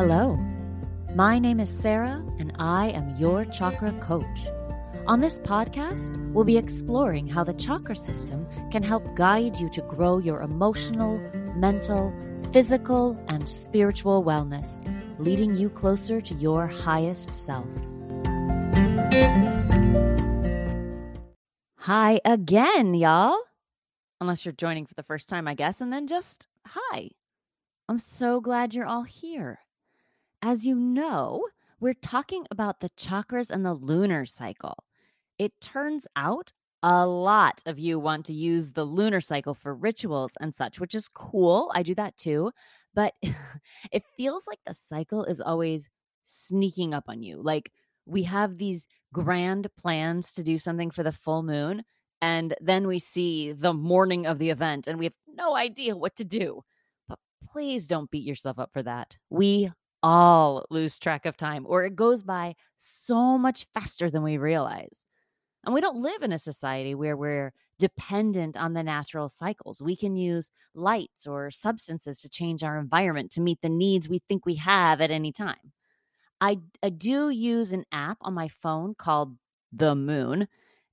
Hello, my name is Sarah, and I am your chakra coach. On this podcast, we'll be exploring how the chakra system can help guide you to grow your emotional, mental, physical, and spiritual wellness, leading you closer to your highest self. Hi again, y'all. Unless you're joining for the first time, I guess, and then just hi. I'm so glad you're all here. As you know, we're talking about the chakras and the lunar cycle. It turns out a lot of you want to use the lunar cycle for rituals and such, which is cool. I do that too. But it feels like the cycle is always sneaking up on you. Like we have these grand plans to do something for the full moon. And then we see the morning of the event and we have no idea what to do. But please don't beat yourself up for that. We all lose track of time, or it goes by so much faster than we realize. And we don't live in a society where we're dependent on the natural cycles. We can use lights or substances to change our environment to meet the needs we think we have at any time. I, I do use an app on my phone called The Moon.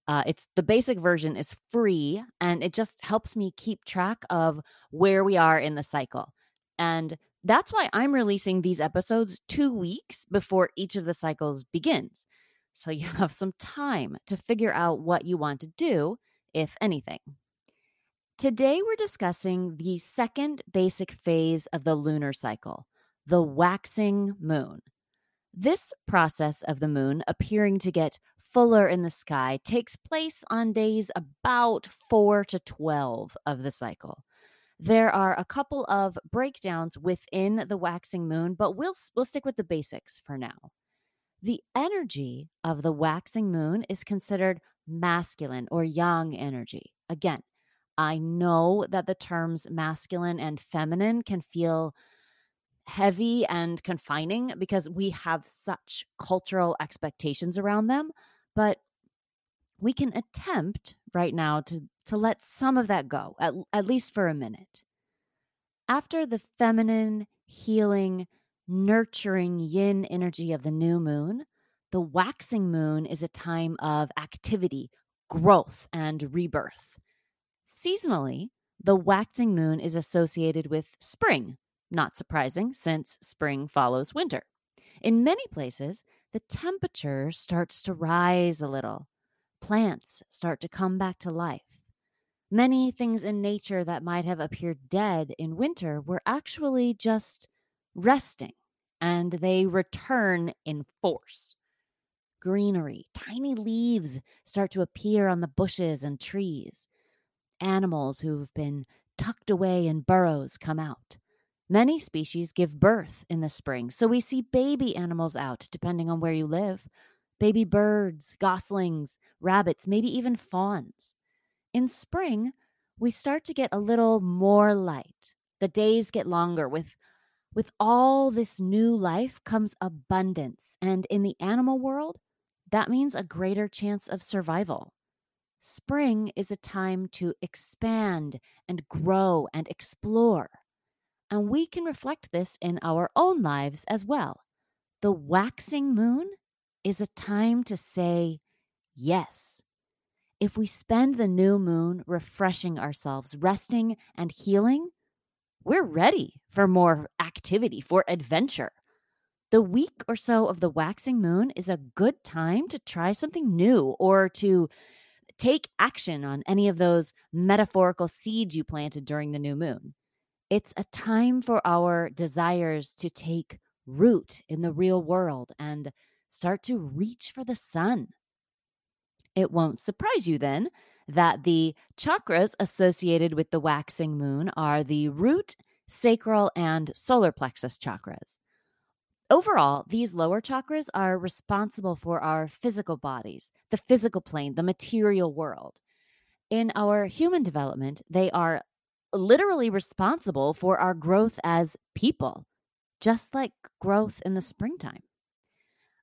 Uh, it's the basic version is free and it just helps me keep track of where we are in the cycle. And that's why I'm releasing these episodes two weeks before each of the cycles begins. So you have some time to figure out what you want to do, if anything. Today, we're discussing the second basic phase of the lunar cycle, the waxing moon. This process of the moon appearing to get fuller in the sky takes place on days about 4 to 12 of the cycle. There are a couple of breakdowns within the waxing moon, but we'll we'll stick with the basics for now. The energy of the waxing moon is considered masculine or yang energy. Again, I know that the terms masculine and feminine can feel heavy and confining because we have such cultural expectations around them, but we can attempt right now to to let some of that go at, at least for a minute. After the feminine healing nurturing yin energy of the new moon the waxing moon is a time of activity growth and rebirth. Seasonally the waxing moon is associated with spring not surprising since spring follows winter. In many places the temperature starts to rise a little plants start to come back to life. Many things in nature that might have appeared dead in winter were actually just resting and they return in force. Greenery, tiny leaves start to appear on the bushes and trees. Animals who've been tucked away in burrows come out. Many species give birth in the spring, so we see baby animals out depending on where you live baby birds, goslings, rabbits, maybe even fawns. In spring, we start to get a little more light. The days get longer with with all this new life comes abundance, and in the animal world, that means a greater chance of survival. Spring is a time to expand and grow and explore. And we can reflect this in our own lives as well. The waxing moon is a time to say yes. If we spend the new moon refreshing ourselves, resting, and healing, we're ready for more activity, for adventure. The week or so of the waxing moon is a good time to try something new or to take action on any of those metaphorical seeds you planted during the new moon. It's a time for our desires to take root in the real world and start to reach for the sun. It won't surprise you then that the chakras associated with the waxing moon are the root, sacral, and solar plexus chakras. Overall, these lower chakras are responsible for our physical bodies, the physical plane, the material world. In our human development, they are literally responsible for our growth as people, just like growth in the springtime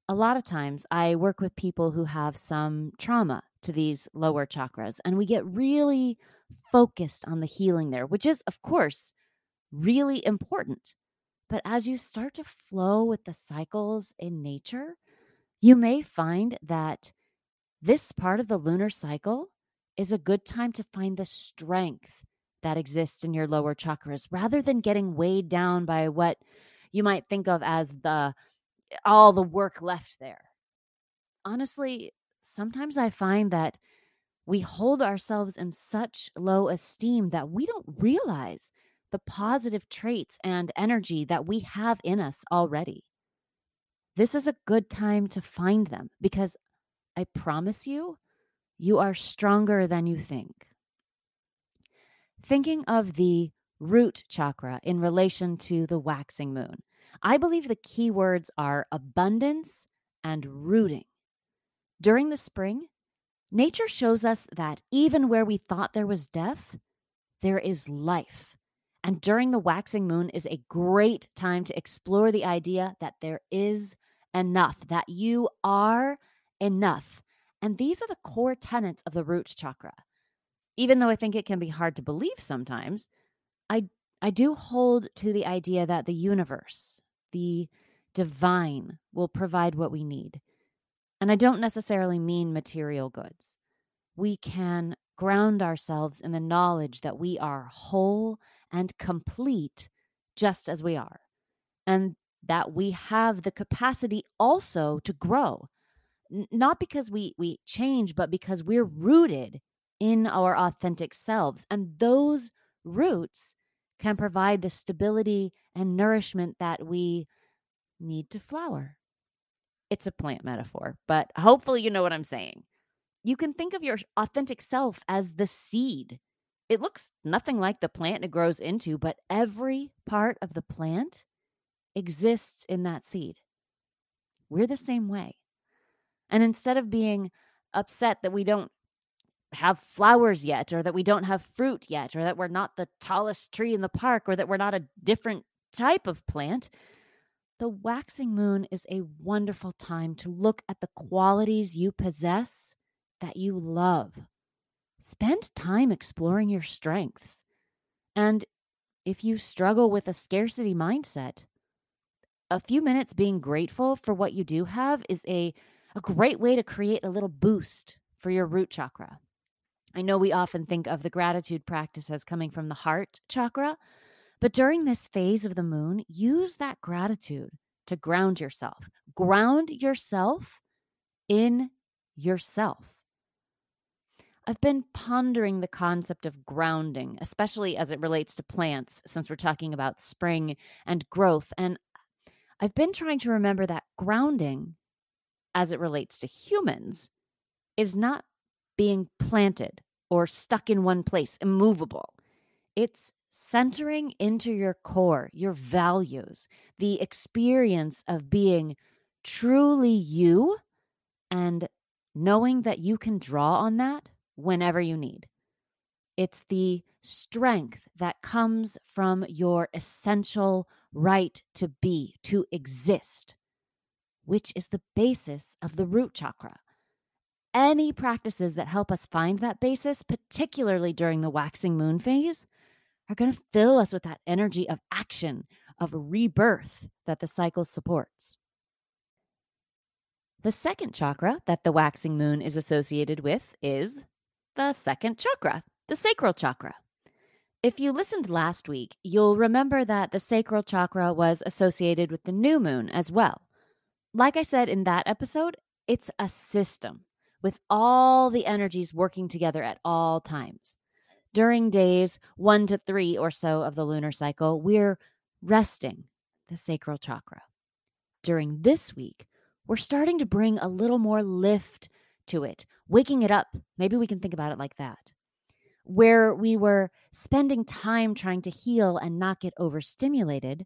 a lot of times I work with people who have some trauma to these lower chakras, and we get really focused on the healing there, which is, of course, really important. But as you start to flow with the cycles in nature, you may find that this part of the lunar cycle is a good time to find the strength that exists in your lower chakras rather than getting weighed down by what you might think of as the all the work left there. Honestly, sometimes I find that we hold ourselves in such low esteem that we don't realize the positive traits and energy that we have in us already. This is a good time to find them because I promise you, you are stronger than you think. Thinking of the root chakra in relation to the waxing moon, I believe the key words are abundance and rooting. During the spring, nature shows us that even where we thought there was death, there is life. And during the waxing moon is a great time to explore the idea that there is enough, that you are enough. And these are the core tenets of the root chakra. Even though I think it can be hard to believe sometimes, I I do hold to the idea that the universe, the divine will provide what we need. And I don't necessarily mean material goods. We can ground ourselves in the knowledge that we are whole and complete just as we are, and that we have the capacity also to grow not because we we change but because we're rooted in our authentic selves and those roots can provide the stability and nourishment that we need to flower. It's a plant metaphor but hopefully you know what i'm saying. You can think of your authentic self as the seed. It looks nothing like the plant it grows into but every part of the plant exists in that seed. We're the same way. And instead of being upset that we don't have flowers yet, or that we don't have fruit yet, or that we're not the tallest tree in the park, or that we're not a different type of plant, the waxing moon is a wonderful time to look at the qualities you possess that you love. Spend time exploring your strengths. And if you struggle with a scarcity mindset, a few minutes being grateful for what you do have is a a great way to create a little boost for your root chakra. I know we often think of the gratitude practice as coming from the heart chakra, but during this phase of the moon, use that gratitude to ground yourself. Ground yourself in yourself. I've been pondering the concept of grounding, especially as it relates to plants, since we're talking about spring and growth. And I've been trying to remember that grounding as it relates to humans is not being planted or stuck in one place, immovable. It's centering into your core, your values, the experience of being truly you and knowing that you can draw on that whenever you need. It's the strength that comes from your essential right to be, to exist which is the basis of the root chakra. Any practices that help us find that basis, particularly during the waxing moon phase, are going to fill us with that energy of action, of rebirth that the cycle supports. The second chakra that the waxing moon is associated with is the second chakra, the sacral chakra. If you listened last week, you'll remember that the sacral chakra was associated with the new moon as well like I said in that episode, it's a system with all the energies working together at all times. During days one to three or so of the lunar cycle, we're resting the sacral chakra. During this week, we're starting to bring a little more lift to it, waking it up. Maybe we can think about it like that. Where we were spending time trying to heal and not get overstimulated,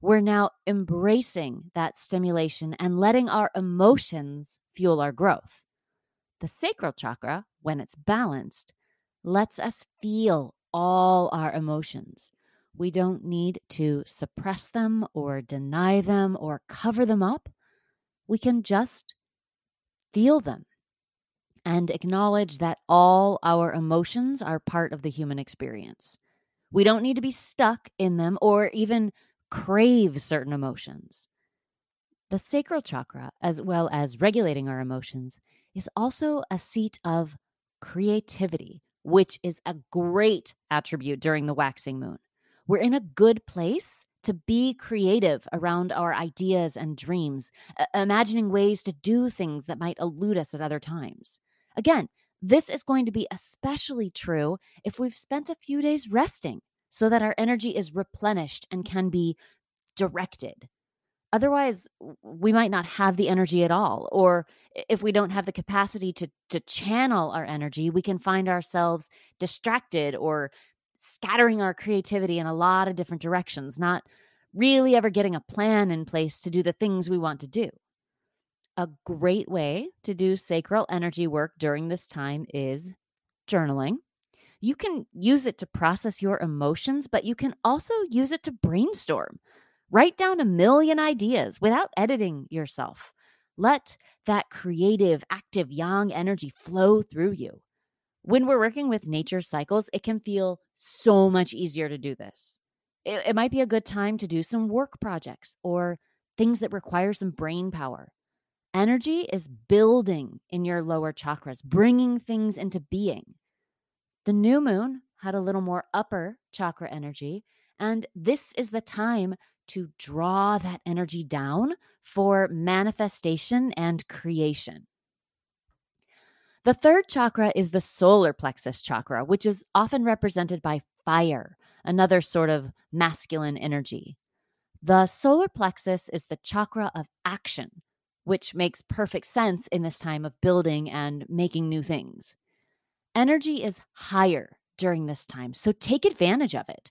we're now embracing that stimulation and letting our emotions fuel our growth. The sacral chakra, when it's balanced, lets us feel all our emotions. We don't need to suppress them or deny them or cover them up. We can just feel them and acknowledge that all our emotions are part of the human experience. We don't need to be stuck in them or even crave certain emotions. The sacral chakra, as well as regulating our emotions, is also a seat of creativity, which is a great attribute during the waxing moon. We're in a good place to be creative around our ideas and dreams, imagining ways to do things that might elude us at other times. Again, this is going to be especially true if we've spent a few days resting so that our energy is replenished and can be directed. Otherwise, we might not have the energy at all. Or if we don't have the capacity to, to channel our energy, we can find ourselves distracted or scattering our creativity in a lot of different directions, not really ever getting a plan in place to do the things we want to do. A great way to do sacral energy work during this time is journaling. You can use it to process your emotions, but you can also use it to brainstorm. Write down a million ideas without editing yourself. Let that creative, active, yang energy flow through you. When we're working with nature cycles, it can feel so much easier to do this. It, it might be a good time to do some work projects or things that require some brain power. Energy is building in your lower chakras, bringing things into being. The new moon had a little more upper chakra energy, and this is the time to draw that energy down for manifestation and creation. The third chakra is the solar plexus chakra, which is often represented by fire, another sort of masculine energy. The solar plexus is the chakra of action, which makes perfect sense in this time of building and making new things. Energy is higher during this time, so take advantage of it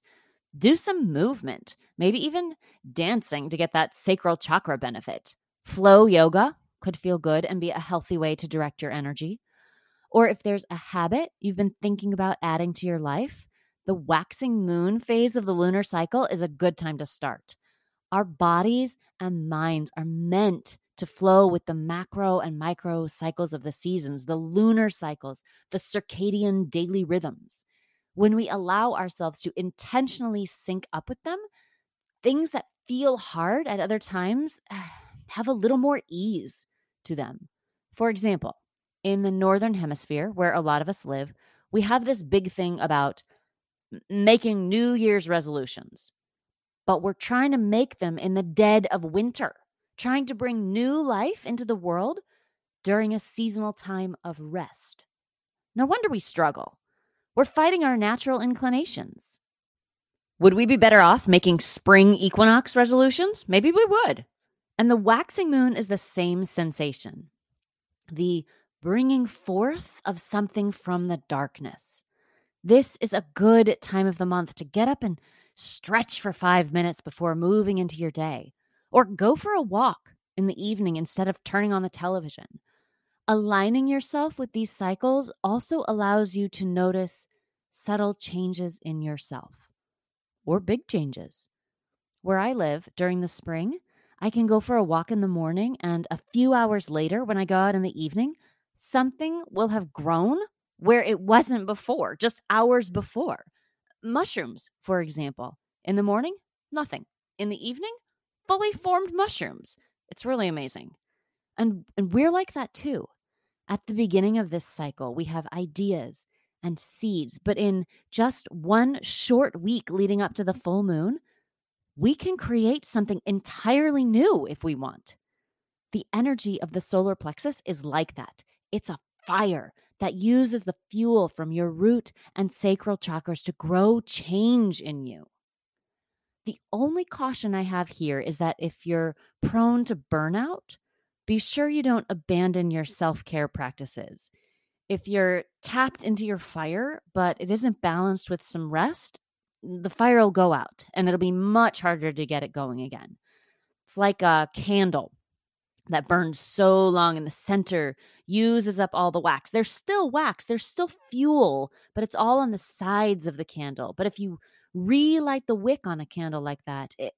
do some movement, maybe even dancing to get that sacral chakra benefit. Flow yoga could feel good and be a healthy way to direct your energy. Or if there's a habit you've been thinking about adding to your life, the waxing moon phase of the lunar cycle is a good time to start. Our bodies and minds are meant to flow with the macro and micro cycles of the seasons, the lunar cycles, the circadian daily rhythms when we allow ourselves to intentionally sync up with them, things that feel hard at other times have a little more ease to them. For example, in the Northern Hemisphere, where a lot of us live, we have this big thing about making New Year's resolutions, but we're trying to make them in the dead of winter, trying to bring new life into the world during a seasonal time of rest. No wonder we struggle. We're fighting our natural inclinations. Would we be better off making spring equinox resolutions? Maybe we would. And the waxing moon is the same sensation the bringing forth of something from the darkness. This is a good time of the month to get up and stretch for five minutes before moving into your day, or go for a walk in the evening instead of turning on the television. Aligning yourself with these cycles also allows you to notice subtle changes in yourself or big changes. Where I live during the spring, I can go for a walk in the morning, and a few hours later, when I go out in the evening, something will have grown where it wasn't before, just hours before. Mushrooms, for example. In the morning, nothing. In the evening, fully formed mushrooms. It's really amazing. And, and we're like that too. At the beginning of this cycle, we have ideas and seeds, but in just one short week leading up to the full moon, we can create something entirely new if we want. The energy of the solar plexus is like that. It's a fire that uses the fuel from your root and sacral chakras to grow change in you. The only caution I have here is that if you're prone to burnout, be sure you don't abandon your self care practices. If you're tapped into your fire, but it isn't balanced with some rest, the fire will go out and it'll be much harder to get it going again. It's like a candle that burns so long in the center uses up all the wax. There's still wax, there's still fuel, but it's all on the sides of the candle. But if you relight the wick on a candle like that, it,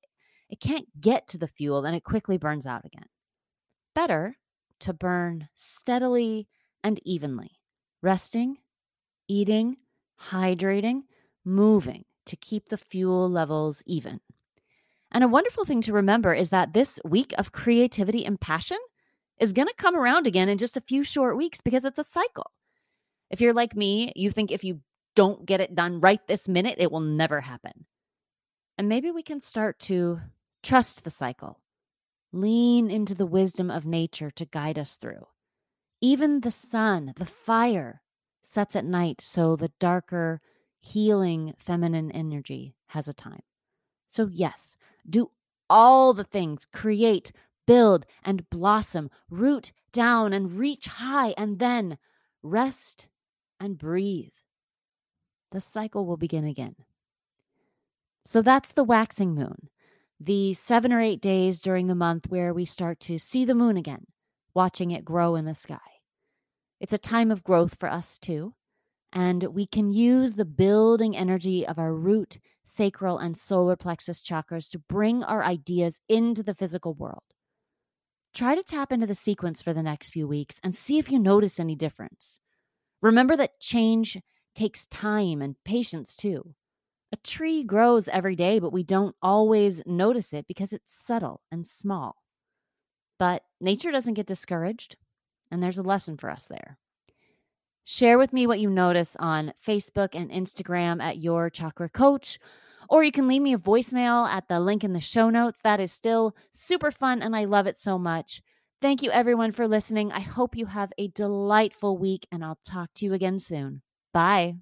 it can't get to the fuel and it quickly burns out again better to burn steadily and evenly, resting, eating, hydrating, moving to keep the fuel levels even. And a wonderful thing to remember is that this week of creativity and passion is going to come around again in just a few short weeks because it's a cycle. If you're like me, you think if you don't get it done right this minute, it will never happen. And maybe we can start to trust the cycle, lean into the wisdom of nature to guide us through. Even the sun, the fire, sets at night, so the darker, healing feminine energy has a time. So, yes, do all the things create, build, and blossom, root down and reach high, and then rest and breathe. The cycle will begin again. So, that's the waxing moon, the seven or eight days during the month where we start to see the moon again, watching it grow in the sky. It's a time of growth for us too. And we can use the building energy of our root, sacral, and solar plexus chakras to bring our ideas into the physical world. Try to tap into the sequence for the next few weeks and see if you notice any difference. Remember that change takes time and patience too. A tree grows every day, but we don't always notice it because it's subtle and small. But nature doesn't get discouraged, and there's a lesson for us there. Share with me what you notice on Facebook and Instagram at Your Chakra Coach, or you can leave me a voicemail at the link in the show notes. That is still super fun, and I love it so much. Thank you, everyone, for listening. I hope you have a delightful week, and I'll talk to you again soon. Bye.